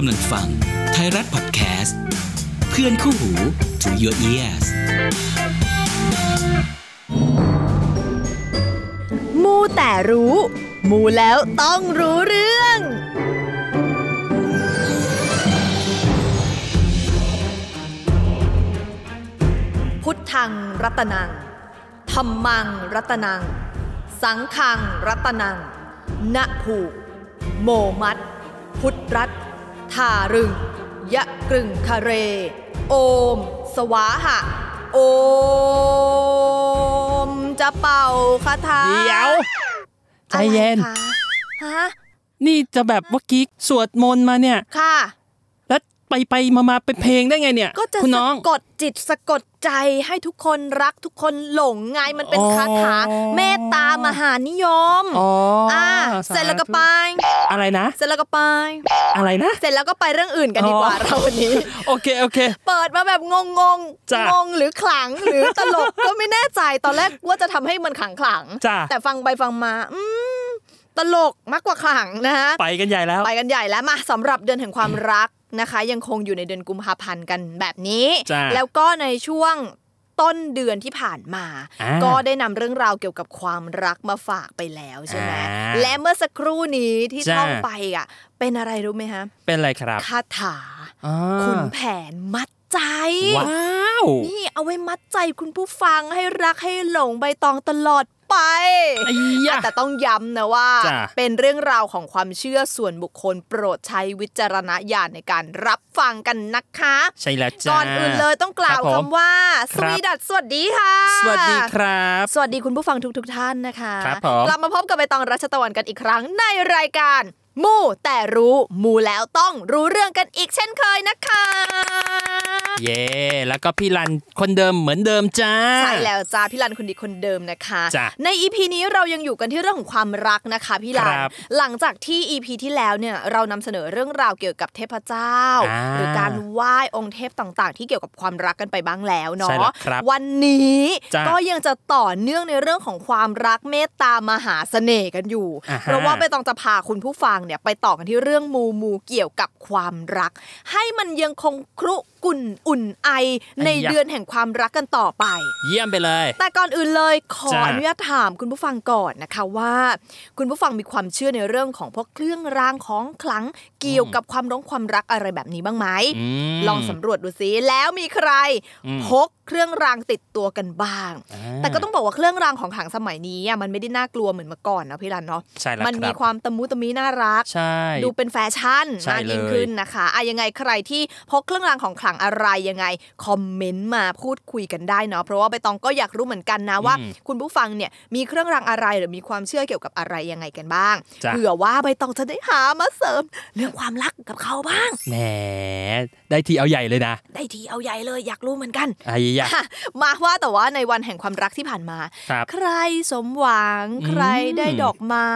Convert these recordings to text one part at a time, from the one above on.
กำลังฟังไทยรัฐพอดแคสต์ เพื่อนคู่หู to your ears มูแต่รู้ มูแล้วต้องรู้เรื่อง พุทธังรัตนังธรรมังรัตนัง สังฆังรัตนังนะผูก โมมัด พุทธรัต ทารึง ยะกรึงคะเร โอม สวาหะ โอม จะเป่าคาถาเดี๋ยว ใจเย็น อะไรคะฮะ นี่จะแบบเมื่อกี้สวดมนต์มาเนี่ย ค่ะแล้ว ไปไปมามาเป็นเพลงได้ไงเนี่ย ก็จะคุณสะน้องกดจิตสะกดใจให้ทุกคนรักทุกคนหลงไงมันเป็นอ๋อคาถาเมตตามหานิยมอ๋ออ่าเสร็จแล้วก็ไป อะไรนะ เสร็จแล้วก็ไป อะไรนะ เสร็จแล้วก็ไปเรื่องอื่นกันดีกว่าอ๋อเราวันนี้ โอเคโอเค เปิดมาแบบงงงๆจ้ะงงหรือขลังหรือตลกก็ไม่แน่ใจตอนแรกว่าจะทำให้มันขลังขลังๆจ้ะแต่ฟังไปฟังมา อืม ตลกมากกว่าขลังนะฮะไปกันใหญ่แล้วไปกันใหญ่แล้วมาสำหรับเดือนแห่งความรักนะคะ ยังคงอยู่ในเดือนกุมภาพันธ์กันแบบนี้จ้ะแล้วก็ในช่วงต้นเดือนที่ผ่านมาอ่าก็ได้นำเรื่องราวเกี่ยวกับความรักมาฝากไปแล้วใช่ไหมอ่าและเมื่อสักครู่นี้ที่จ้ะท่องไปอะ เป็นอะไรรู้ไหมฮะเป็นอะไรครับคาถาอ่าคุณแผนมัดใจว้าว นี่เอาไว้มัดใจคุณผู้ฟังให้รักให้หลงใบตองตลอด ไปไอ้ยะแต่ต้องย้ำนะว่าจ้ะเป็นเรื่องราวของความเชื่อส่วนบุคคลโปรดใช้วิจารณญาณในการรับฟังกันนะคะ ใช่แล้วจ้าก่อนอื่นเลยต้องกล่าวครับผมคำว่าคสรับวีดัตสวัสดีค่ะ สวัสดีครับ สวัสดีคุณผู้ฟังทุกๆทท่านนะคะครับผมกลับมาพบกับใบตองรัชตะวันกันอีกครั้งในรายการมู่แต่รู้มูแล้วต้องรู้เรื่องกันอีกเช่นเคยนะคะ เย่แล้วก็พี่รันคนเดิมเหมือนเดิมจ้า ใช่แล้วจ้าพี่รันคนดีคนเดิมนะคะจ้ะใน EP นี้เรายังอยู่กันที่เรื่องของความรักนะคะพี่รันครับหลังจากที่ EP ที่แล้วเนี่ยเรานำเสนอเรื่องราวเกี่ยวกับเทพเจ้าอ่าหรือการไหว้องค์เทพต่างๆ ที่เกี่ยวกับความรักกันไปบ้างแล้วใช่เนาะแล้วครับวันนี้จ้ะก็ยังจะต่อเนื่องในเรื่องของความรักเมตตามหาเสน่ห์กันอยู่อ่าฮะเพราะว่าไปตองจะพาคุณผู้ฟังเนี่ยไปต่อกันที่เรื่องมูมูเกี่ยวกับความรัก ให้มันยังคงครุ กุ่นอุ่นไอในอัยยะเดือนแห่งความรักกันต่อไป เยี่ยมไปเลย แต่ก่อนอื่นเลยขอจ้ะอนุญาตถามคุณผู้ฟังก่อนนะคะว่า คุณผู้ฟังมีความเชื่อในเรื่องของพวกเครื่องรางของขลังเกี่ยวกับความร้องความรักอะไรแบบนี้บ้างไหมอืมลองสำรวจดูซิแล้วมีใครอืมพกเครื่องรางติดตัวกันบ้างอ่าแต่ก็ต้องบอกว่าเครื่องรางของขลังสมัยนี้อะมันไม่ได้น่ากลัวเหมือนเมื่อก่อนนะพี่รันเนาะใช่แล้วมันคมีรับความตะมุตะมิน่ารักใช่ดูเป็นแฟชั่นใช่มากยิ่งเลยขึ้นนะคะอะยังไงใครที่พกเครื่องรางของขลังอะไรยังไงคอมเมนต์มาพูดคุยกันได้เนาะเพราะว่าใบตองก็อยากรู้เหมือนกันนะว่าอืมคุณผู้ฟังเนี่ยมีเครื่องรางอะไรหรือมีความเชื่อเกี่ยวกับอะไรยังไงกันบ้างจ้ะเผื่อว่าใบตองจะได้หามาเสริม เรื่องความรักกับเขาบ้างแหม ได้ทีเอาใหญ่เลยนะ ได้ทีเอาใหญ่เลยอยากรู้เหมือนกันไอ้ยะมาว่าแต่ว่าในวันแห่งความรักที่ผ่านมาครับใครสมหวังอืมใครได้ดอกไม้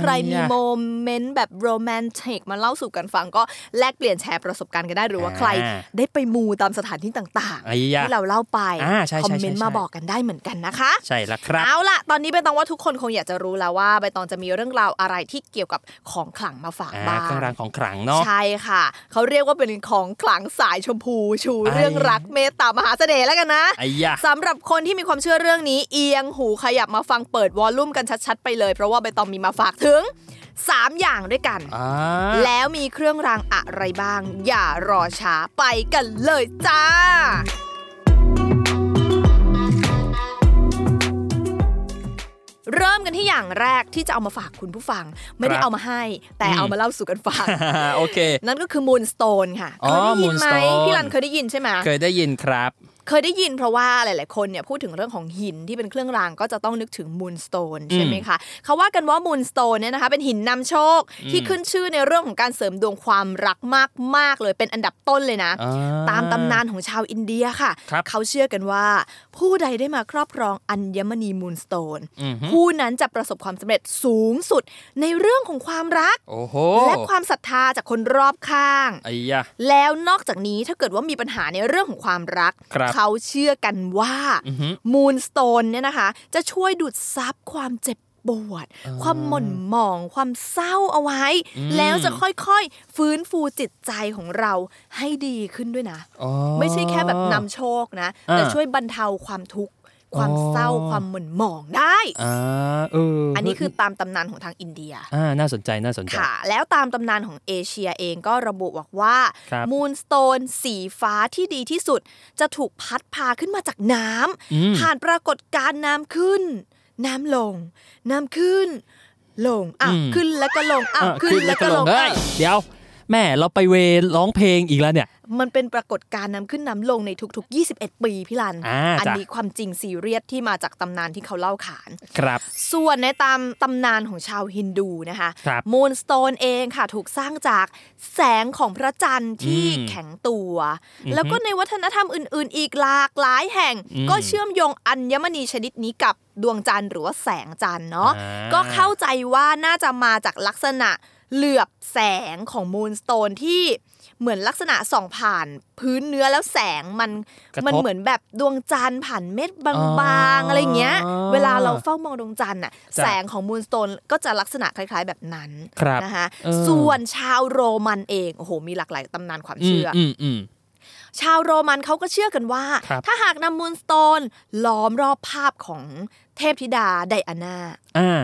ใครมีอันเนี้ยโมเมนต์แบบโรแมนติกมาเล่าสู่กันฟังก็แลกเปลี่ยนแชร์ประสบการณ์กันได้หรือว่าอ่าใครได้ไปมูตามสถานที่ต่างไอ้ยะที่เราเล่าไปอ่าใช่ใช่คอมเมนต์ใช่มาใช่บอกกันได้เหมือนกันนะคะ ใช่แล้วครับเอาล่ะ ตอนนี้ใบตองว่าทุกคนคงอยากจะรู้แล้วว่าใบตองจะมีเรื่องราวอะไรที่เกี่ยวกับของขลังมาฝากอ่าบ้างเครื่องรางของขลังเนาะใช่ค่ะเขาเรียกว่าเป็นของขลังสายชมพูชูไอ้เรื่องรักเมตตามหาเสน่ห์แล้วกันนะไอ้ยะสำหรับคนที่มีความเชื่อเรื่องนี้ เอียงหูขยับมาฟังเปิดวอลลุ่มกันชัดๆไปเลย เพราะว่าใบตองมีมาฝากถึง 3 อย่างด้วยกันอ่าแล้วมีเครื่องรางอะไรบ้าง อย่ารอช้าไปกันเลยจ้า เริ่มกันที่อย่างแรกที่จะเอามาฝากคุณผู้ฟัง ไม่ได้ครับเอามาให้ แต่อืมเอามาเล่าสู่กันฟังโอเค นั่นก็คือมูนสโตนค่ะอ๋เคอยได้ยินไหม Moonstone พี่รันเคยได้ยินใช่ไหมเคยได้ยินครับ เคยได้ยินเพราะว่าหลาย ๆ คนเนี่ยพูดถึงเรื่องของหินที่เป็นเครื่องรางก็จะต้องนึกถึงมูนสโตนใช่ไหมคะเขาว่ากันว่ามูนสโตนเนี่ยนะคะเป็นหินนำโชคที่ขึ้นชื่อในเรื่องของการเสริมดวงความรักมาก ๆ เลยเป็นอันดับต้นเลยนะอ่าตามตำนานของชาวอินเดียค่ะครับเขาเชื่อกันว่า ผู้ใดได้มาครอบครองอัญมณี moonstone อือฮึผู้นั้นจะประสบความสำเร็จสูงสุดในเรื่องของความรักโอ้โหและความศรัทธาจากคนรอบข้างไอ้ยะแล้วนอกจากนี้ถ้าเกิดว่ามีปัญหาในเรื่องของความรักครับเขาเชื่อกันว่าอือฮึ moonstone เนี่ยนะคะ จะช่วยดูดซับความเจ็บปวด ความหม่นหมอง ความเศร้าเอาไว้ แล้วจะค่อยๆ ฟื้นฟูจิตใจของเราให้ดีขึ้นด้วยนะอ๋อไม่ใช่แค่แบบนำโชคนะอ่าแต่ช่วยบรรเทาความทุกข์ ความอ๋อเศร้าความหม่นหมองได้อ่าเอออัอันนี้คือตามตำนานของทางอินเดียอ่าน่าสนใจน่าสนใจค่ะแล้วตามตำนานของเอเชียเองก็ระบุบอกว่าครับมูนสโตนสีฟ้าที่ดีที่สุด จะถูกพัดพาขึ้นมาจากน้อืมำผ่านปรากฏการณ์น้ำขึ้น น้ำลง น้ำขึ้น ลงอะอืมขึ้นแล้วก็ลงอะอะขึ้นแล้วก็ลงเฮ้ยอะเดี๋ยว แม่เราไปเวรร้องเพลงอีกแล้วเนี่ย มันเป็นปรากฏการณ์น้ำขึ้นน้ำลงในทุกๆ 21 ปีพี่ลันอ่าอันจ้ะนี้ความจริงซีเรียสที่มาจากตำนานที่เขาเล่าขานครับ ส่วนในตามตำนานของชาวฮินดูนะคะครับมูนสโตนเองค่ะถูกสร้างจากแสงของพระจันทร์ที่อืมแข็งตัวอือฮึแล้วก็ในวัฒนธรรมอื่น ๆ อีกหลากหลายแห่งอืมก็เชื่อมโยงอัญมณีชนิดนี้กับดวงจันทร์หรือว่าแสงจันทร์เนาะอ่าก็เข้าใจว่าน่าจะมาจากลักษณะ เหลือบแสงของ moonstone ที่เหมือนลักษณะส่องผ่านพื้นเนื้อแล้วแสงมันกระทบมันเหมือนแบบดวงจันทร์ผ่านเม็ดบอ๋างอๆอะไรเงี้ย เวลาเราเฝ้ามองดวงจันทร์น่ะจ้ะแสงของ moonstone ก็จะลักษณะคล้าย ๆ แบบนั้นครับนะคะเออส่วนชาวโรมันเองโอ้โหมีหลากหลายตำนานความอืมเชื่อออืมอืมชาวโรมันเขาก็เชื่อกันว่าครับถ้าหากนำ moonstoneล้อมรอบภาพของเทพธิดาไดอาน่าอ่า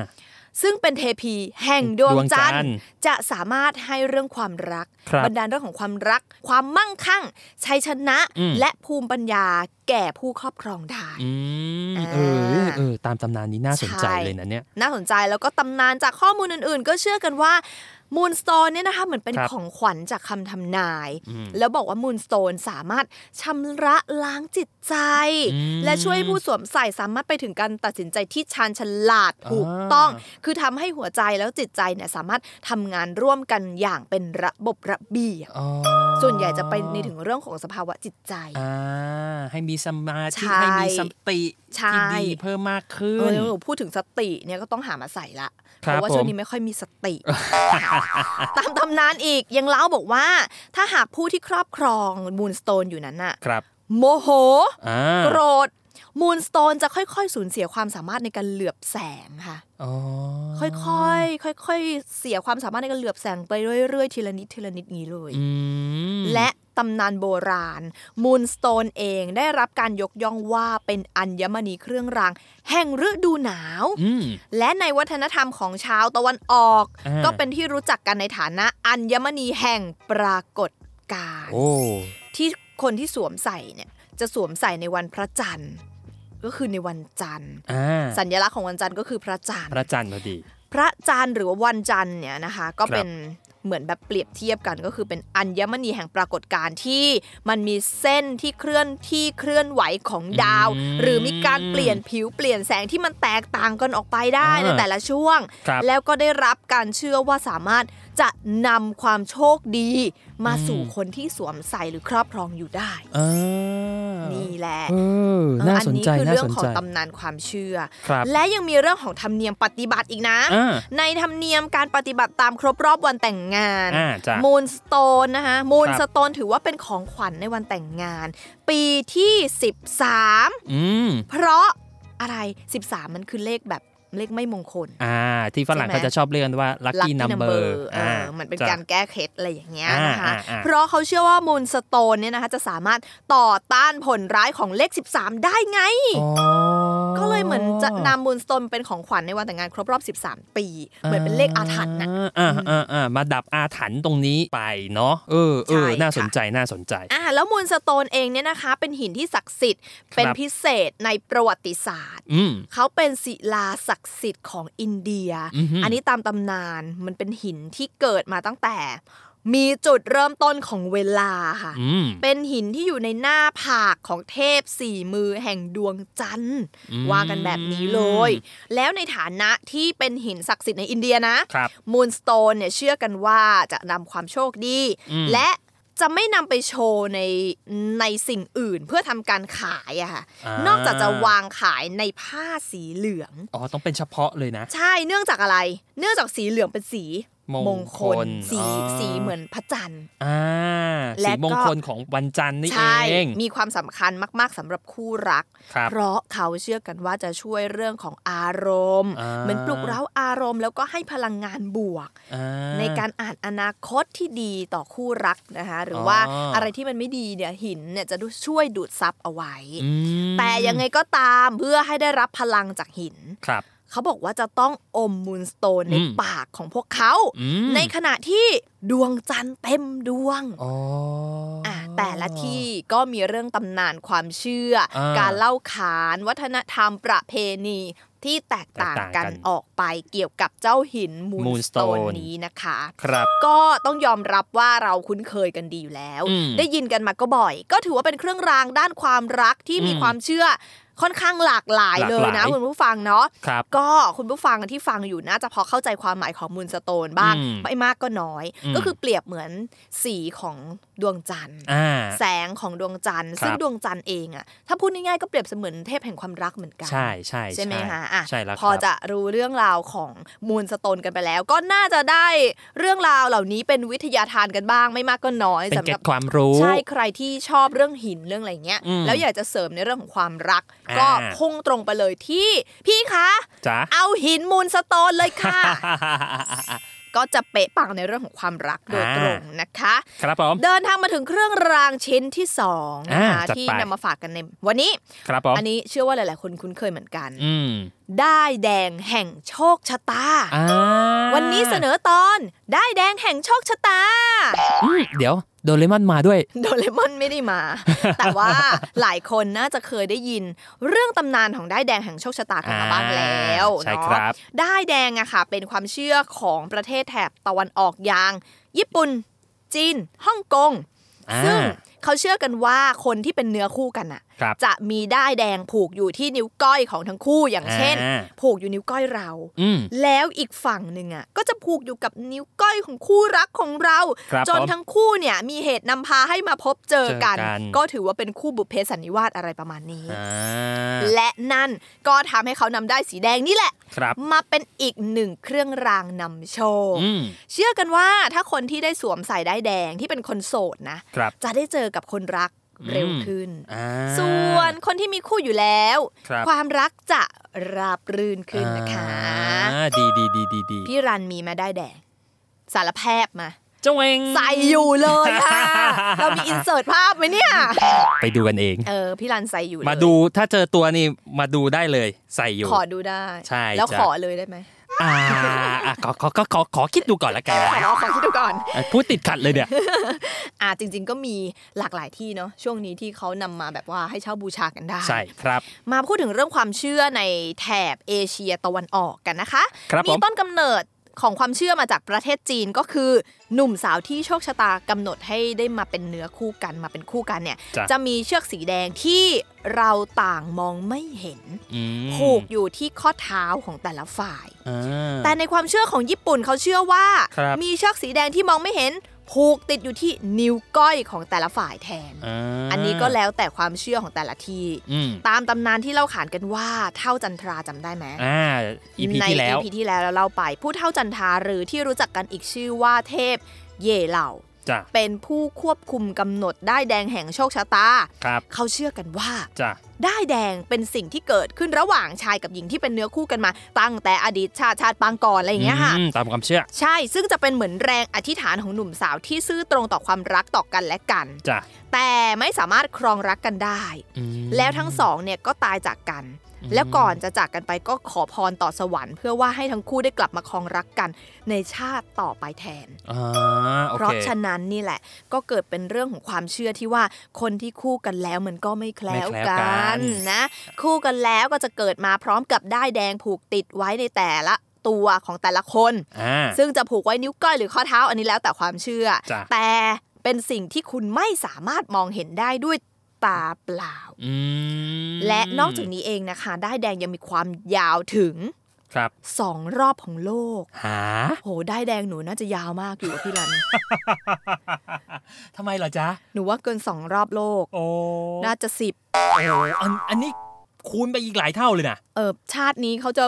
ซึ่งเป็นเทพีแห่งดวงดวงจัจันนททร์ร์จะสามารถให้เรื่องความรักครับบันดาลเรื่องของความรัก ความมั่งคั่งชัยชนะอืมและภูมิปัญญาแก่ผู้ครอบครองได้อืมอ่าเออเออตามตำนานนี้น่าสนใจใช่เลยนะเนี่ยน่าสนใจแล้วก็ตำนานจากข้อมูลอื่น ๆ ก็เชื่อกันว่า moonstone เนี่ยนะคะเหมือนเป็นครับของขวัญจากคำทำนายอืมแล้วบอกว่า moonstone สามารถชำระล้างจิตใจอืมและช่วยให้ผู้สวมใส่สามารถไปถึงการตัดสินใจที่ชาญฉลาดถูกอ่าต้อง คือทำให้หัวใจแล้วจิตใจเนี่ยสามารถทำงานร่วมกันอย่างเป็นระบบระเบียบอ๋อส่วนใหญ่จะไปในถึงเรื่องของสภาวะจิตใจอ่าให้มีสมาธิใช่ให้มีสติใช่ ที่ดีเพิ่มมากขึ้เอนอพูดถึงสติเนี่ยก็ต้องหามาใส่ละเพครับราะว่าช่วผงมนี้ไม่ค่อยมีสติ ตามตำนานอีกยังเล่าบอกว่า ถ้าหากผู้ที่ครอบครอง moonstone อยู่นั้นน่ะครับโมโหอ่าโกรธ moonstone จะค่อยๆ สูญเสียความสามารถในการเหลือบแสงค่ะอ๋อค่อยๆค่อยๆเสียความสามารถในการเหลือบแสงไปเรื่อยๆทีละนิดทีละนิดนี้เลยอืมและตำนานโบราณ moonstone เองได้รับการยกย่องว่าเป็นอัญมณีเครื่องราง แห่งฤดูหนาวอืมและในวัฒนธรรมของชาวตะวันออกอ่าก็เป็นที่รู้จักกันในฐานะอัญมณีแห่งปรากฏการณ์โอ้ที่คนที่สวมใส่เนี่ยจะสวมใส่ในวันพระจันทร์ ก็คือในวันจันทร์อ่าสัญลักษณ์ของวันจันทร์ก็คือพระจันทร์พระจันทร์พอดี พระจันทร์หรือว่าวันจันทร์เนี่ยนะคะ ก็เป็นเหมือนแบบเปรียบเทียบกันก็คือเป็นอัญมณีแห่งปรากฏการณ์ที่มันมีเส้นที่เคลื่อนที่เคลื่อนไหวของดาวอืมหรือมีการเปลี่ยนผิวเปลี่ยนแสงที่มันแตกต่างกันออกไปได้อ่าในแต่ละช่วงครับแล้วก็ได้รับการเชื่อว่าสามารถ จะนำความโชคดีมาอืมสู่คนที่สวมใส่หรือครอบครองอยู่ได้อ่านี่แหละเออน่าสนใจอันนี้คือน่าเรื่องสนของใจตำนานความเชื่อครับและยังมีเรื่องของธรรมเนียมปฏิบัติอีกนะอ่าในธรรมเนียมการปฏิบัติตามครบรอบวันแต่งงานอ่าจ้ะมูนสโตนนะคะมูนครับสโตนถือว่าเป็นของขวัญในวันแต่งงาน ปีที่ 13อืมเพราะอะไร 13 มันคือเลขแบบ เลขไม่มงคล อ่า ที่ฝรั่งใช่ไหมเขาจะชอบเรียกกันว่า lucky Lucky number เออเหมือนเป็นจ้ะการแก้เคล็ดอะไรอย่างเงี้ยอ่านนะคะอ่าอ่าเพราะเขาเชื่อว่ามูนสโตนเนี่ยนะคะจะสามารถต่อต้านผลร้ายของเลข 13 ได้ไง อ๋อ ก็เลยเหมือนจะนำมูนสโตนเป็นของขวัญในวันแต่งงานครบรอบ 13 ปี เหมือนเป็นเลขอาถรรพ์นะอ่าอ่าอ่ามาดับอาถรรพ์ตรงนี้ไปเนาะเออเออใช่น่าค่ะสนใจน่าสนใจอ่าแล้วมูลสโตนเองเนี่ยนะคะ เป็นหินที่ศักดิ์สิทธิ์เป็นพิเศษในประวัติศาสตร์อืมเขาเป็นศิลาศักดิ์สิทธิ์ของอินเดียอือหืออันนี้ตามตำนานมันเป็นหินที่เกิดมาตั้งแต่ มีจุดเริ่มต้นของเวลาค่ะอืมเป็นหินที่อยู่ในหน้าผากของเทพสี่มือแห่งดวงจันทร์อืมว่ากันแบบนี้เลย แล้วในฐานะที่เป็นหินศักดิ์สิทธิ์ในอินเดียนะครับมูนสโตนเนี่ยเชื่อกันว่าจะนำความโชคดีอืมและจะไม่นำไปโชว์ในในสิ่งอื่นเพื่อทำการขายอะค่ะ นอกจากจะวางขายในผ้าสีเหลือง อ๋อ ต้องเป็นเฉพาะเลยนะ ใช่ เนื่องจากอะไร เนื่องจากสีเหลืองเป็นสี มงคล สีอ๋อสีเหมือนพระจันทร์อ่าและสีก็มงคลของวันจันทร์นี่ใช่เองมีความสำคัญมาก ๆสำหรับคู่รักครับเพราะเขาเชื่อกันว่าจะช่วยเรื่องของอารมณ์อ่าเหมือนปลุกเร้าอารมณ์ แล้วก็ให้พลังงานบวกอ่ในการอ่านอนาคตที่ดีต่อคู่รักนะคะหรือว่าอ๋อออะไรที่มันไม่ดีเนี่ยหินเนี่ยจะช่วยดูดซับเอาไว้อืมแต่ยังไงก็ตามเพื่อให้ได้รับพลังจากหินครับ เขาบอกว่าจะต้องอมมูนสโตนในอืมปากของพวกเขาอืมในขณะที่ดวงจันทร์เต็มดวงอ๋อออะแต่ละที่ก็มีเรื่องตำนานความเชื่ออาการเล่าขานวัฒนธรรมประเพณีที่แตกต่างแตกต่างกักันนออกไปเกี่ยวกับเจ้าหินมูนสโตน Moonstone นี้นะคะ ครับ ก็ต้องยอมรับว่าเราคุ้นเคยกันดีอยู่แล้วอืมได้ยินกันมาก็บ่อย ก็ถือว่าเป็นเครื่องรางด้านความรักที่มีอืมความเชื่อ ค่อนข้างหลากหลายหลากเลหยลายนะคุณผู้ฟังเนาะครับก็คุณผู้ฟังที่ฟังอยู่น่าจะพอเข้าใจความหมายของมูนสโตนบ้างอืมไม่มากก็น้อยอืมก็คือเปรียบเหมือนสีของดวงจันทร์อ่าแสงของดวงจันทร์ครับซึ่งดวงจันทร์เองอะถ้าพูดง่ายๆก็เปรียบเสมือนเทพแห่งความรักเหมือนกัน ใช่ใช่ใช่ไหมคะอะใช่แล้วพอครับจะรู้เรื่องราวของมูลสโตนกันไปแล้ว ก็น่าจะได้เรื่องราวเหล่านี้เป็นวิทยาทานกันบ้างไม่มากก็น้อยเป็นสำเกหร็รัดความรู้ใช่ใครที่ชอบเรื่องหินเรื่องอะไรเงี้ยอืมแล้วอยากจะเสริมในเรื่องของความรักอ่าก็พุ่งตรงไปเลยที่พี่คะจ้ะเอาหินมูลสโตนเลยค่ะก็จะเป๊ะปังในเรื่องของความรักโดยตรงนะคะ ครับผมเดินทางมาถึงเครื่องรางชิ้นที่สองนะคะอ่าจัดที่ไปนำมาฝากกันในวันนี้ ครับผมอันนี้เชื่อว่าหลาย ๆ คนคุ้นเคยเหมือนกันอืมได้ายแดงแห่งโชคชะตาอ่าวันนี้เสนอตอนได้ายแดงแห่งโชคชะตาอืมเดี๋ยว โดเรมอนมาด้วย โดเรมอนไม่ได้มา แต่ว่าหลายคนน่าจะเคยได้ยินเรื่องตำนานของได้ายแดงแห่งโชคชะตากันมาบ้างแล้วใช่เนาะครับได้ายแดงอะค่ะ เป็นความเชื่อของประเทศแถบตะวันออกอย่าง ญี่ปุ่น จีน ฮ่องกงอ่าซึ่งเขาเชื่อกันว่าคนที่เป็นเนื้อคู่กันอะครับจะมีได้ายแดงผูกอยู่ที่นิ้วก้อยของทั้งคู่อย่างเช่นอ่าผูกอยู่นิ้วก้อยเราอืมแล้วอีกฝั่งหนึ่งอะก็จะผูกอยู่กับนิ้วก้อยของคู่รักของเราครับจนผมทั้งคู่เนี่ยมีเหตุนำพาให้มาพบเจอกันเจอกัน ก็ถือว่าเป็นคู่บุพเพสันนิวาสอะไรประมาณนี้อ่าและนั่นก็ทำให้เขานำได้ายสีแดงนี่แหละครับมาเป็นอีกหนึ่งเครื่องรางนำโชคอืมเชื่อกันว่าถ้าคนที่ได้สวมใส่ได้ายแดงที่เป็นคนโสดนะครับจะได้เจอกับคนรัก เร็วขึ้นอ่าส่วนคนที่มีคู่อยู่แล้วครับความรักจะราบรื่นขึ้นนะคะอ่าดีดีดีดีดีพี่รันมีมาได้แดงสารแพทย์มาเจ้าเองใส่อยู่เลยค่ะ เรามีอินเสิร์ตภาพไหมเนี่ย ไปดูกันเอง เออ พี่รันใส่อยู่เลยมาดูถ้าเจอตัวนี่มาดูได้เลย ใส่อยู่ ขอดูได้ ใช่ แล้วจ้ะขอเลยได้ไหมอ่าอะ ขอขอขอขอขอคิดดูก่อนละกันขอขอคิดดูก่อนอะพูดติดขัดเลยเนี่ยอ่าจริง ๆ ก็มีหลากหลายที่เนาะช่วงนี้ที่เขานำมาแบบว่าให้เช่าบูชากันได้ใช่ครับ มาพูดถึงเรื่องความเชื่อในแถบเอเชียตะวันออกกันนะคะครับมีผมต้นกำเนิด ของความเชื่อมาจากประเทศจีนก็คือ หนุ่มสาวที่โชคชะตากำหนดให้ได้มาเป็นเนื้อคู่กันมาเป็นคู่กันเนี่ยจ้ะจะมีเชือกสีแดงที่เราต่างมองไม่เห็นอืมผูกอยู่ที่ข้อเท้าของแต่ละฝ่ายอ่าแต่ในความเชื่อของญี่ปุ่นเขาเชื่อว่าครับมีเชือกสีแดงที่มองไม่เห็น ผูกติดอยู่ที่นิ้วก้อยของแต่ละฝ่ายแทนาอันนี้ก็แล้วแต่ความเชื่อของแต่ละที่อืมตามตำนานที่เล่าขานกันว่าเท่าจันทราจำได้ไหมอ่า EP ในที่แล้ว EP ที่แล้วเราเล่าไป ผู้เท่าจันทราหรือที่รู้จักกันอีกชื่อว่าเทพเย่เหล่าจ้ะเป็นผู้ควบคุมกำหนดได้ายแดงแห่งโชคชะตาครับเขาเชื่อกันว่าจ้ะได้ายแดงเป็นสิ่งที่เกิดขึ้นระหว่างชายกับหญิงที่เป็นเนื้อคู่กันมา ตั้งแต่อดีตชาติชาติปางก่อนอะไรอย่างเงี้ยค่ะอืมตามความเชื่อ ใช่ซึ่งจะเป็นเหมือนแรงอธิษฐานของหนุ่มสาวที่ซื่อตรงต่อความรักต่อกันและกันจ้ะแต่ไม่สามารถครองรักกันได้อืมแล้วทั้งสองเนี่ยก็ตายจากกันอืม แล้วก่อนจะจากกันไปก็ขอพรต่อสวรรค์เพื่อว่าให้ทั้งคู่ได้กลับมาครองรักกันในชาติต่อไปแทนอ่าโอเพเคราะฉะนั้นนี่แหละ ก็เกิดเป็นเรื่องของความเชื่อที่ว่าคนที่คู่กันแล้วมันก็ไม่แคล้วไม่แคล้วกักันนนะคู่กันแล้วก็จะเกิดมาพร้อมกับได้ายแดงผูกติดไว้ในแต่ละตัวของแต่ละคนอ่าซึ่งจะผูกไว้นิ้วก้อยหรือข้อเท้าอันนี้แล้วแต่ความเชื่อจ้ะแต่เป็นสิ่งที่คุณไม่สามารถมองเห็นได้ด้วย ตาเปล่าอืมและนอกจากนี้เองนะคะ ได้ายแดงยังมีความยาวถึงครับสองรอบของโลกหาโหได้ายแดงหนูน่าจะยาวมากอยู่กับพี่รันทำไมเหรอจ๊ะ หนูว่าเกินสองรอบโลก โอ้น่าจะสิบโอ้อันอันนี้คูณไปอีกหลายเท่าเลยนะ เออชาตินี้เขาจะ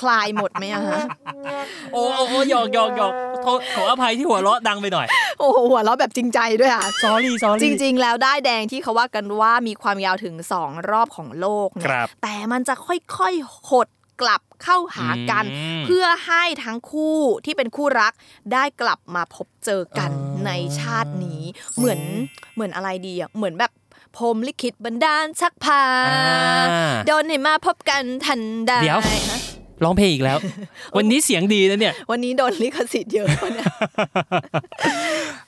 คลายหมดไหมอะฮะโอ้โอ้โอ้หยอกหยอกหยอกโทษขออภัยที่หัวเราะดังไปหน่อย โอ้โหหัวเราะแบบจริงใจด้วยอะสอรี่สอจรี่ริง ๆ แล้วได้ายแดงที่เขาว่ากันว่ามีความยาวถึง 2 รอบของโลกเนี่คยรับแต่มันจะค่อยๆหดกลับเข้าหากันอืมเพื่อให้ทั้งคู่ที่เป็นคู่รักได้กลับมาพบเจอกันอ๋อในชาตินี้ เหมือนเหมือนอะไรดีอะเหมือนแบบพรหมลิขิตบันดาลชักพาอ่าโดนให้มาพบกันทันใดเดี๋ยวฮะ ร้องเพลงอีกแล้ว วันนี้เสียงดีนะเนี่ย วันนี้โดนลิขสิทธิ์เยอะปะเนี่ย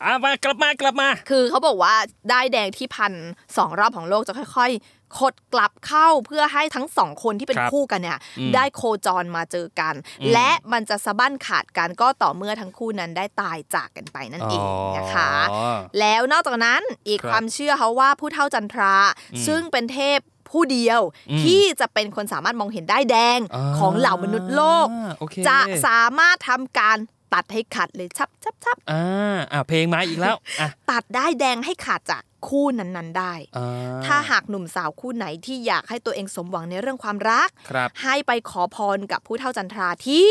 อะมากลับมากลับมา คือเขาบอกว่าได้ายแดงที่พันสองรอบของโลกจะค่อยๆขดกลับเข้าเพื่อให้ทั้งสองคนที่เป็นครับคู่กันเนี่ยอืมได้โคจรมาเจอกันอืมและมันจะสะบั้นขาดกันก็ต่อเมื่อทั้งคู่นั้นได้ตายจากกันไปนั่นเองนะคะอ๋อแล้วนอกจากนั้นอีกครับความเชื่อเขาว่าผู้เท่าจันทราอืมซึ่งเป็นเทพ ผู้เดียวอืมที่จะเป็นคนสามารถมองเห็นได้ายแดงอ่าของเหล่ามนุษย์โลกโอเคจะสามารถทำการตัดให้ขาดเลยชับชับชับอ่าอะเพลงมาอีกแล้วอะตัดได้ายแดงให้ขาดจากคู่นั้นๆได้อ่ถ้าหากหนุ่มสาวคู่ไหนที่อยากให้ตัวเองสมหวังในเรื่องความรักครับให้ไปขอพรกับผู้เท่าจันทราที่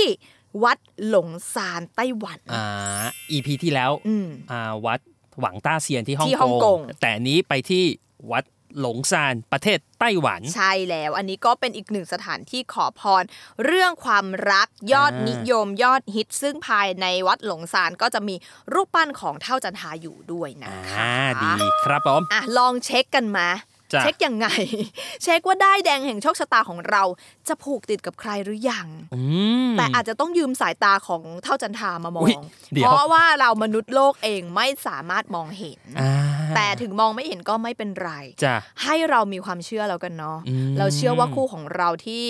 วัดหลงซานไต้หวัน อ่า EP ที่แล้วอืมอ่า วัดหวังต้าเซียนที่ฮ่องที่ฮ่องกง แต่อันนี้ไปที่วัด หลงซานประเทศไต้หวัน ใช่แล้วอันนี้ก็เป็นอีกหนึ่งสถานที่ขอพร เรื่องความรักยอดอ่านินิยมยอดฮิต ซึ่งภายในวัดหลงซานก็จะมีรูปปั้นของเท่าจันทราอยู่ด้วยนะคะอ่าดีครับผมอะลองเช็คกันมาจ้ะ เช็คยังไง เช็คว่าได้ายแดงแห่งโชคชะตาของเราจะผูกติดกับใครหรือยังอืมแต่อาจจะต้องยืมสายตาของเท่าจันทรามามออุ๊ยงเดี๋ยวเพราะว่าเรามนุษย์โลกเองไม่สามารถมองเห็นอ่าแต่ถึงมองไม่เห็นก็ไม่เป็นไรจ้ะให้เรามีความเชื่อแล้วกันเนาะอืมเราเชื่อว่าคู่ของเราที่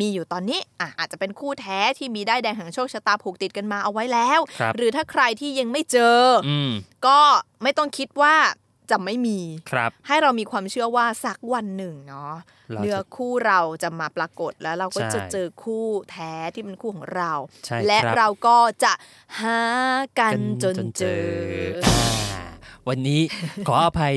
มีอยู่ตอนนี้อะอาจจะเป็นคู่แท้ที่มีได้ายแดงแห่งโชคชะตาผูกติดกันมาเอาไว้แล้วครับหรือถ้าใครที่ยังไม่เจอออืมก็ไม่ต้องคิดว่า จะไม่มีครับ ให้เรามีความเชื่อว่าสักวันหนึ่งเนาะเราจะเนื้อคู่เราจะมาปรากฏแล้วเราก็ใช่จะเจอคู่แท้ที่เป็นคู่ของเราใช่และครับเราก็จะหากันจนเจออ่าวันนี้ขออภัย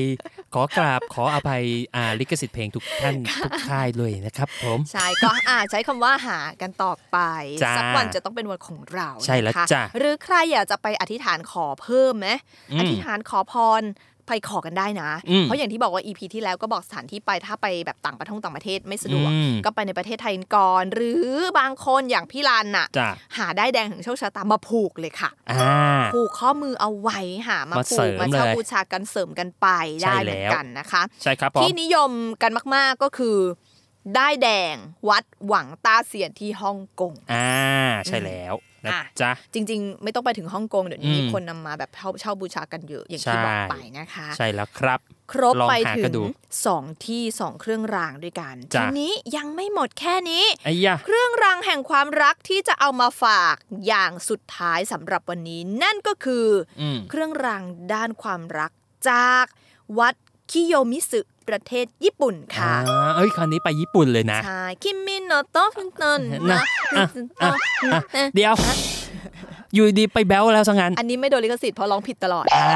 ขอกราบขออภัยอ่าลิขสิทธิ์เพลงทุกท่านทุกค่ายเลยนะครับผมใช่ก็อ่าใช้คำว่าหากันต่อไปจ้าสักวันจะต้องเป็นวันของเราใช่แล้วนะคะจ้ะหรือใครอยากจะไปอธิษฐานขอเพิ่มไหมอืมอธิษฐานขอพร ไปขอกันได้นะอืมเพราะอย่างที่บอกว่า EP ที่แล้วก็บอกสถานที่ไปถ้าไปแบบต่างประเทศต่างประเทศไม่สะดวกอืมก็ไปในประเทศไทยก่อน หรือบางคนอย่างพี่ลันน่ะจ้ะหาได้ายแดงถึงโชคชะตามาผูกเลยค่ะอ่าผูกข้อมือเอาไว้หามามาผูเสริกมมาเช่าเลยบูชากันเสริมกันไปใช่ได้เหมือนแล้วกันนะคะใช่ครับผมที่นิยมกันมาก ๆก็คือได้ายแดงวัดหวังต้าเซียนที่ฮ่องกงอ่าใช่แล้ว นะอะจ๊ะจริง ๆ ไม่ต้องไปถึงฮ่องกงเดี๋ยวนี้อืมมีคนนำมาแบบเช่าเช่าบูชากันเยอะอย่างที่ใช่บอกไปนะคะ ใช่แล้วครับ ครบลองไปหาถึกันงดูสองที่สองเครื่องรางด้วยกันจ้ะทีนี้ยังไม่หมดแค่นี้ไอ้ยะเครื่องรางแห่งความรักที่จะเอามาฝากอย่างสุดท้ายสำหรับวันนี้ นั่นก็คือออืมเครื่องรางด้านความรักจากวัดคิโยมิสึ ประเทศญี่ปุ่นอ่าค่ะเอ้ยคราวนี้ไปญี่ปุ่นเลยนะใช่คิมิโนโตะฟินเตนนะนะอะอะอะเดี๋ยวอยู่ดีไปแบ้วแล้วซะงั้นอันนี้ไม่โดนลิขสิทธิ์เพราะร้องผิดตลอดอ่า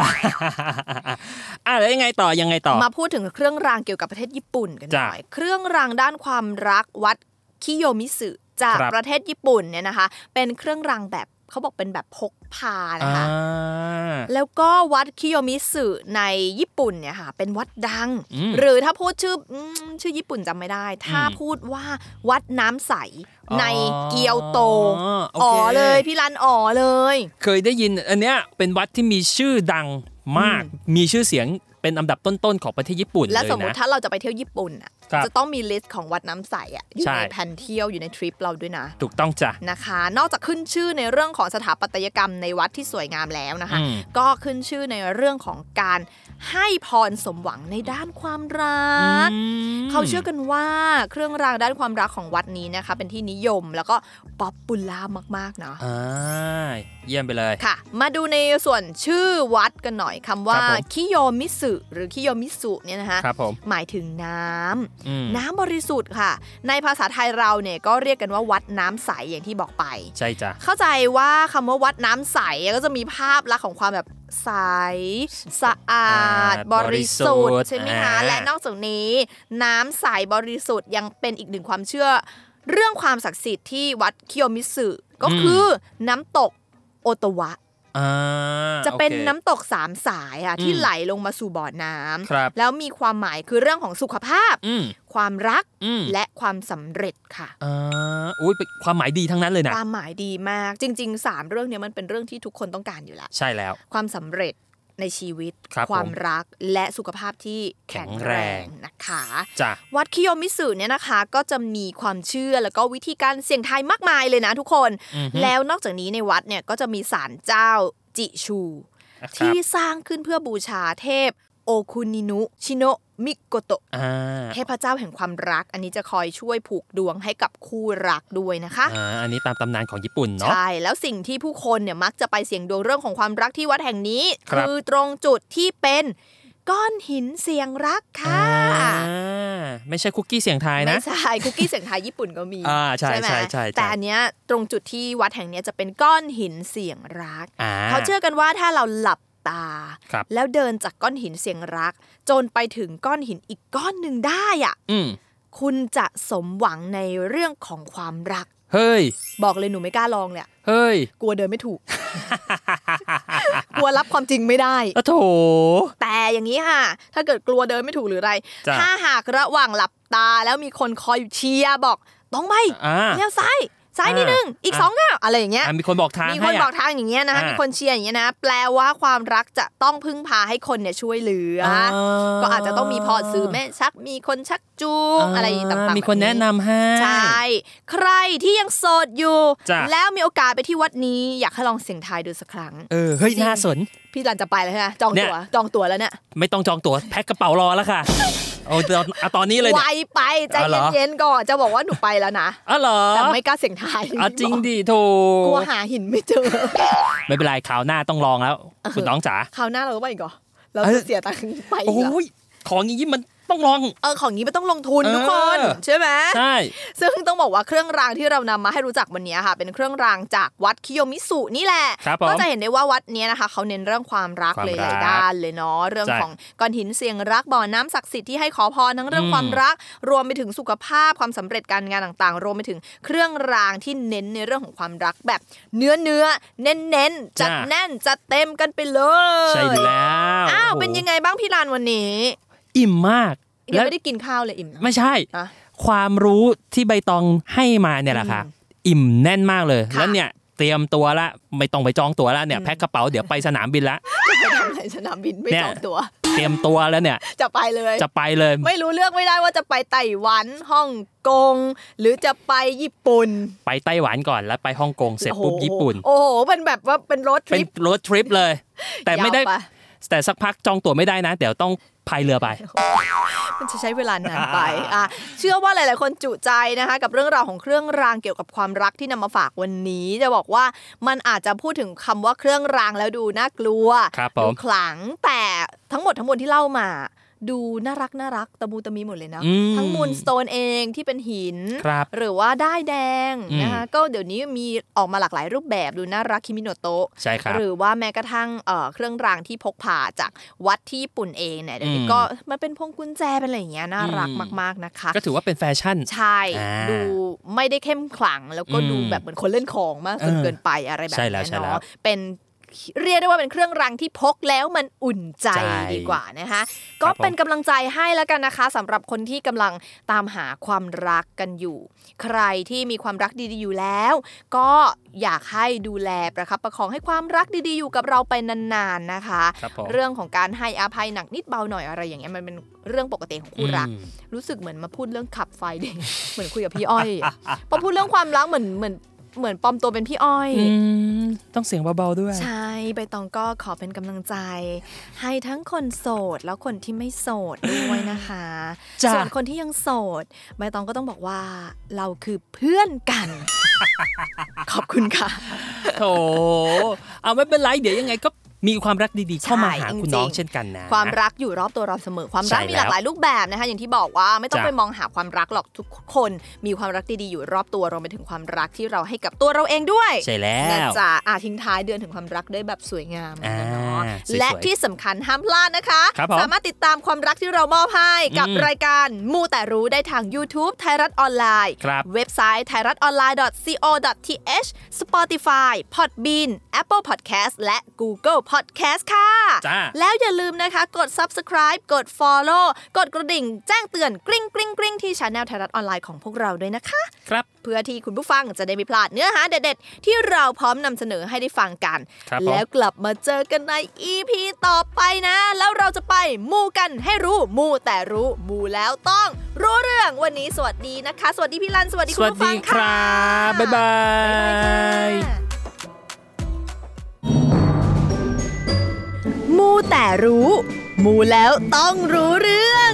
อะแล้วยังไงต่อยังไงต่อ มาพูดถึงเครื่องรางเกี่ยวกับประเทศญี่ปุ่นกันหจ้ะน่อย เครื่องรางด้านความรักวัดคิโยมิสึจากครับประเทศญี่ปุ่นเนี่ยนะคะ เป็นเครื่องรางแบบ เขาบอกเป็นแบบพกพานะคะอ่าแล้วก็วัดคิโยมิสึในญี่ปุ่นเนี่ยค่ะเป็นวัดดังอืมหรือถ้าพูดชื่ออืมชื่อญี่ปุ่นจำไม่ได้ ถ้าอืมพูดว่าวัดน้ำใสอ๋อในเกียวโตโอเคอ๋อเลยพี่รันอ๋อเลย เคยได้ยินอันเนี้ยเป็นวัดที่มีชื่อดังมากมีชื่อเสียงเป็นอันดับต้นๆของประเทศญี่ปุ่นและเลยสมมตินะถ้าเราจะไปเที่ยวญี่ปุ่นอะครับ จะต้องมี list ของวัดน้ำใสอะอยู่ใช่ในแผนเที่ยวอยู่ในทริปเราด้วยนะ ถูกต้องจ้ะนะคะ นอกจากขึ้นชื่อในเรื่องของสถาปัตยกรรมในวัดที่สวยงามแล้วนะคะอืมก็ขึ้นชื่อในเรื่องของการให้พรสมหวังในด้านความรักอืมเขาเชื่อกันว่าเครื่องรางด้านความรักของวัดนี้นะคะ เป็นที่นิยมแล้วก็popular มากๆเนาะอ่าเยี่ยมไปเลยค่ะ มาดูในส่วนชื่อวัดกันหน่อยคำว่าครับผมคิโยมิสึหรือคิโยมิสุเนี่ยนะคะครับผมหมายถึงน้ำอืมน้ำบริสุทธิ์ค่ะ ในภาษาไทยเราเนี่ยก็เรียกกันว่าวัดน้ำใสอย่างที่บอกไป ใช่จ้ะเข้าใจว่าคำว่าวัดน้ำใสก็จะมีภาพลักษณ์ของความแบบใสสะอาดอ่าบริสุทบริสุทธิ์ธิ์ใช่ไหมคะอ่าและนอกจากนี้ น้ำใสบริสุทธิ์ยังเป็นอีกหนึ่งความเชื่อ เรื่องความศักดิ์สิทธิ์ที่วัดคิโยมิสึก็คืออน้ำตกโอโตวะอ่า จะเป็นโอคน้ำตกสามสายอะอืมที่ไหลลงมาสู่บ่อน้ำครับแล้วมีความหมายคือเรื่องของสุขภาพอืมความรักอืมและความสำเร็จค่ะอ่าอุ้ยเป็นความหมายดีทั้งนั้นเลยนะความหมายดีมากจริงๆสามเรื่องเนี้ยมันเป็นเรื่องที่ทุกคนต้องการอยู่แล้วใช่แล้ว ความสำเร็จ ในชีวิตครับความผมรักและสุขภาพที่แข็งแข็งแรแรงงนะคะจ้ะวัดคิโยมิสึเนี่ยนะคะ ก็จะมีความเชื่อแล้วก็วิธีการเสี่ยงทายมากมายเลยนะทุกคนอือฮึแล้วนอกจากนี้ในวัดเนี่ยก็จะมีศาลเจ้าจิชูครับที่สร้างขึ้นเพื่อบูชาเทพ โอคุนินุชิโนะมิโกโตะอ่าเทพเจ้าแห่งความรัก อันนี้จะคอยช่วยผูกดวงให้กับคู่รักด้วยนะคะอ่าอันนี้ตามตำนานของญี่ปุ่นเนาะใช่แล้วสิ่งที่ผู้คนเนี่ยมักจะไปเสี่ยงดวงเรื่องของความรักที่วัดแห่งนี้ครับคือตรงจุดที่เป็นก้อนหินเสียงรักค่ะอ่าไม่ใช่คุกกี้เสียงไทายนะไม่ใช่คุกกี้เสียงไทายญี่ปุ่นก็มีอ่าใช่ไหมใช่ใช่ใช่แต่อันเนี้ยตรงจุดที่วัดแห่งเนี้ยจะเป็นก้อนหินเสียงรักอ่าเขาเชื่อกันว่าถ้าเราหลับ ตาครับแล้วเดินจากก้อนหินเสียงรัก จนไปถึงก้อนหินอีกก้อนหนึ่งได้อะอืมคุณจะสมหวังในเรื่องของความรัก เฮ้ย บอกเลยหนูไม่กล้าลองเลยอะเฮ้ย กลัวเดินไม่ถูก กลัวรับความจริงไม่ได้อะโถแต่อย่างนี้ค่ะ ถ้าเกิดกลัวเดินไม่ถูกหรืออะไรจ้ะถ้าหากระหว่างหลับตาแล้วมีคนคอยเชียร์บอก ต้องไปอ่าเลี้ยวซ้าย ซ้ายนิดนึงอีกอะสองก้าวอะไรอย่างเงี้ยอะมีคนบอกทางมีคให้นอะบอกทางอย่างเงี้ยนะคะอ่ามีมีคนเชียร์อย่างเงี้ยนะแปลว่าความรักจะต้องพึ่งพาให้คนเนี่ยช่วยเหลืออก็อาจจะต้องมีพ่อซื้อแม่ชักมีคนชักจูงอะไรต่างๆมีคนบบแนะนำให้ใช่ใครที่ยังโสดอยู่จ้ะแล้วมีโอกาสไปที่วัดนี้อยากให้ลองเสี่ยงทายดูสักครั้งเออเฮ้ยจริงน่าสนพี่รันจะไปแล้วใช่ไหมจองเนี่ยตั๋วจองตั๋วแล้วเนี่ยไม่ต้องจองตั๋วแพ็คกระเป๋ารอแล้วค่ะ โอ้ตอนเอาตอนนี้เลยไวเนี่ยไปใจอ๋อเหรอเย็นๆก่อนจะบอกว่าหนูไปแล้วนะอ๋อเหรอแต่ไม่กล้าเสี่ยงทายอะจริงดิโถกลัวหาหินไม่เจอ ไม่เป็นไรคราวหน้าต้องลองแล้ว คุณน้องจ๋าคราวหน้าเราก็ไปอีกเหรอเราเอ้จะยเสียตังค์ไปอีกโอ้เหรอยของอย่างนี้มัน ต้องลองเออของนี้มันต้องลงทุนเออทุกคนใช่ไหมใช่ซึ่งต้องบอกว่าเครื่องรางที่เรานำมาให้รู้จักวันนี้ค่ะ เป็นเครื่องรางจากวัดคิโยมิสุนี่แหละครับผมก็จะเห็นได้ว่าวัดเนี้ยนะคะเขาเน้นเรื่องความรักความเลยรัหกลายด้านเลยเนาะเรื่องใช่ของก้อนหินเสียงรักบ่อน้ำศักดิ์สิทธิ์ที่ให้ขอพรทั้งเรื่องอืมความรัก รวมไปถึงสุขภาพความสำเร็จการงานต่างๆ รวมไปถึงเครื่องรางที่เน้นในเรื่องของความรักแบบเนื้อเนื้อเน้นเน้นๆจัดจ้ะแน่นจัดเต็มกันไปเลย ใช่แล้วอ้าวโโหเป็นยังไงบ้างพี่ลานวันนี้ อิ่มมากยังแล้วไม่ได้กินข้าวเลยอิ่มนะไม่ใช่อะความรู้ที่ใบตองให้มาเนี่ยแหละค่ะอืมอิ่มแน่นมากเลยค่ะแล้วเนี่ยเตรียมตัวละไม่ต้องไปจองตั๋วแล้วเนี่ยอืมแพ็คกระเป๋าเดี๋ยวไปสนามบินละจะไปทำอะไรสนามบินไม่เนี่ยจองตัวเตรียมตัวแล้วเนี่ย จะไปเลย จะไปเลย ไม่รู้เลือกไม่ได้ว่าจะไปไต้หวันฮ่องกง หรือจะไปญี่ปุ่น ไปไต้หวันก่อนแล้วไปฮ่องกงเสร็จปุ๊บโอ้โหญี่ปุ่น โอ้โหเป็นแบบว่าเป็นรถทเป็นริปรถทริปเลย แต่ไม่ได้ยาวปแต่สักพักจองตั๋วไม่ได้นะ เดี๋ยวต้อง พายเรือไป มันจะใช้เวลานานไปอะเชื่อว่าหลาย ๆ คนจุใจนะคะ กับเรื่องราวของเครื่องรางเกี่ยวกับความรักที่นำมาฝากวันนี้ จะบอกว่ามันอาจจะพูดถึงคำว่าเครื่องรางแล้วดูน่ากลัวครับผดูมขลังแต่ทั้งหมดทั้งมวลที่เล่ามา ดูน่ารักน่ารักตะมูตะมีหมดเลยนะอืมทั้ง moonstone เองที่เป็นหินครับหรือว่าด้ายแดงอืมนะคะก็เดี๋ยวนี้มีออกมาหลากหลายรูปแบบดูน่ารักคิมิโนโตะใช่ครับหรือว่าแม้กระทั่งเอ่อเครื่องรางที่พกพาจากวัดที่ญี่ปุ่นเองเนี่ยเดี๋ยวนี้อืมก็มันเป็นพวงกุญแจเป็นอะไรอย่างเงี้ยน่ารักอืมมากๆนะคะ ก็ถือว่าเป็นแฟชั่นใช่อ่าดูไม่ได้เข้มขลังแล้วก็อืมดูแบบเหมือนคนเล่นของมากจนเออเกินไปอะไรแบบใช่แล้วนี้ใช่แล้วเนาะเป็น เรียกได้ว่าเป็นเครื่องรางที่พกแล้วมันอุ่นใจใช่ดีกว่านะคะ ก็เป็นกำลังใจให้แล้วกันนะคะสำหรับคนที่กำลังตามหาความรักกันอยู่ ใครที่มีความรักดีๆอยู่แล้ว ก็อยากให้ดูแลประคับประคองให้ความรักดีๆ อยู่กับเราไปนานๆนะคะครับผมเรื่องของการให้อภัยหนักนิดเบาหน่อยอะไรอย่างเงี้ยมันเป็นเรื่องปกติของคู่รักอืมรู้สึกเหมือนมาพูดเรื่องขับไฟเด็กเหมือนคุยกับพี่อ้อยอะพอพูดเรื่องความรักเหมือนเหมือน เหมือนปลอมตัวเป็นพี่อ้อยอืมต้องเสียงเบาๆด้วย ใช่ใบตองก็ขอเป็นกำลังใจ ให้ทั้งคนโสดแล้วคนที่ไม่โสดด้วยนะคะจ้ะส่วนคนที่ยังโสด ใบตองก็ต้องบอกว่าเราคือเพื่อนกัน ขอบคุณค่ะโถเอาไม่เป็นไรเดี๋ยวยังไงก็ มีความรักดีๆเข้ามาหาใช่คุณจริงๆน้องเช่นกันนะความรักอยู่รอบตัวเราเสมอความรักใช่มีหลากหลายรูปแบบนะคะ อย่างที่บอกว่าไม่ต้องจ้ะไปมองหาความรักหรอกทุกคนมีความรักดีๆอยู่รอบตัวรวมไปถึงความรักที่เราให้กับตัวเราเองด้วยใช่แล้นะวจ๊ะอะทิ้งท้ายเดือนถึงความรักได้แบบสวยงามอ่าเนาะสวยๆและที่สำคัญห้ามพลาดนะคะครับผมสามารถติดตามความรักที่เรามอบให้กับอืมรายการมูแต่รู้ได้ทาง YouTube ไทยรัฐออนไลน์ครับเว็บไซต์ไทยรัฐออนไลน์ co.th Spotify Podbean Apple Podcast และ Google Podcast ค่ะจ้าแล้วอย่าลืมนะคะ กด subscribe กด follow กดกระดิ่ง แจ้งเตือนกริ๊งกริ๊งกริ๊งที่ช anel ไทยรัฐออนไลน์ของพวกเราด้วยนะคะ ครับเพื่อที่คุณผู้ฟังจะได้ไม่พลาดเนื้อหาเด็ดๆ ที่เราพร้อมนำเสนอให้ได้ฟังกันครับผมแล้วกลับมาเจอกันใน EP ต่อไปนะ แล้วเราจะไปมูกันให้รู้มูแต่รู้มูแล้วต้อง รู้เรื่องวันนี้สวัสดีนะคะ สวัสดีพี่ลันสวัสดีสคุณวัสผู้ฟัดีงคค่ะรับบ๊ายบาบ๊าย มูแต่รู้ มูแล้วต้องรู้เรื่อง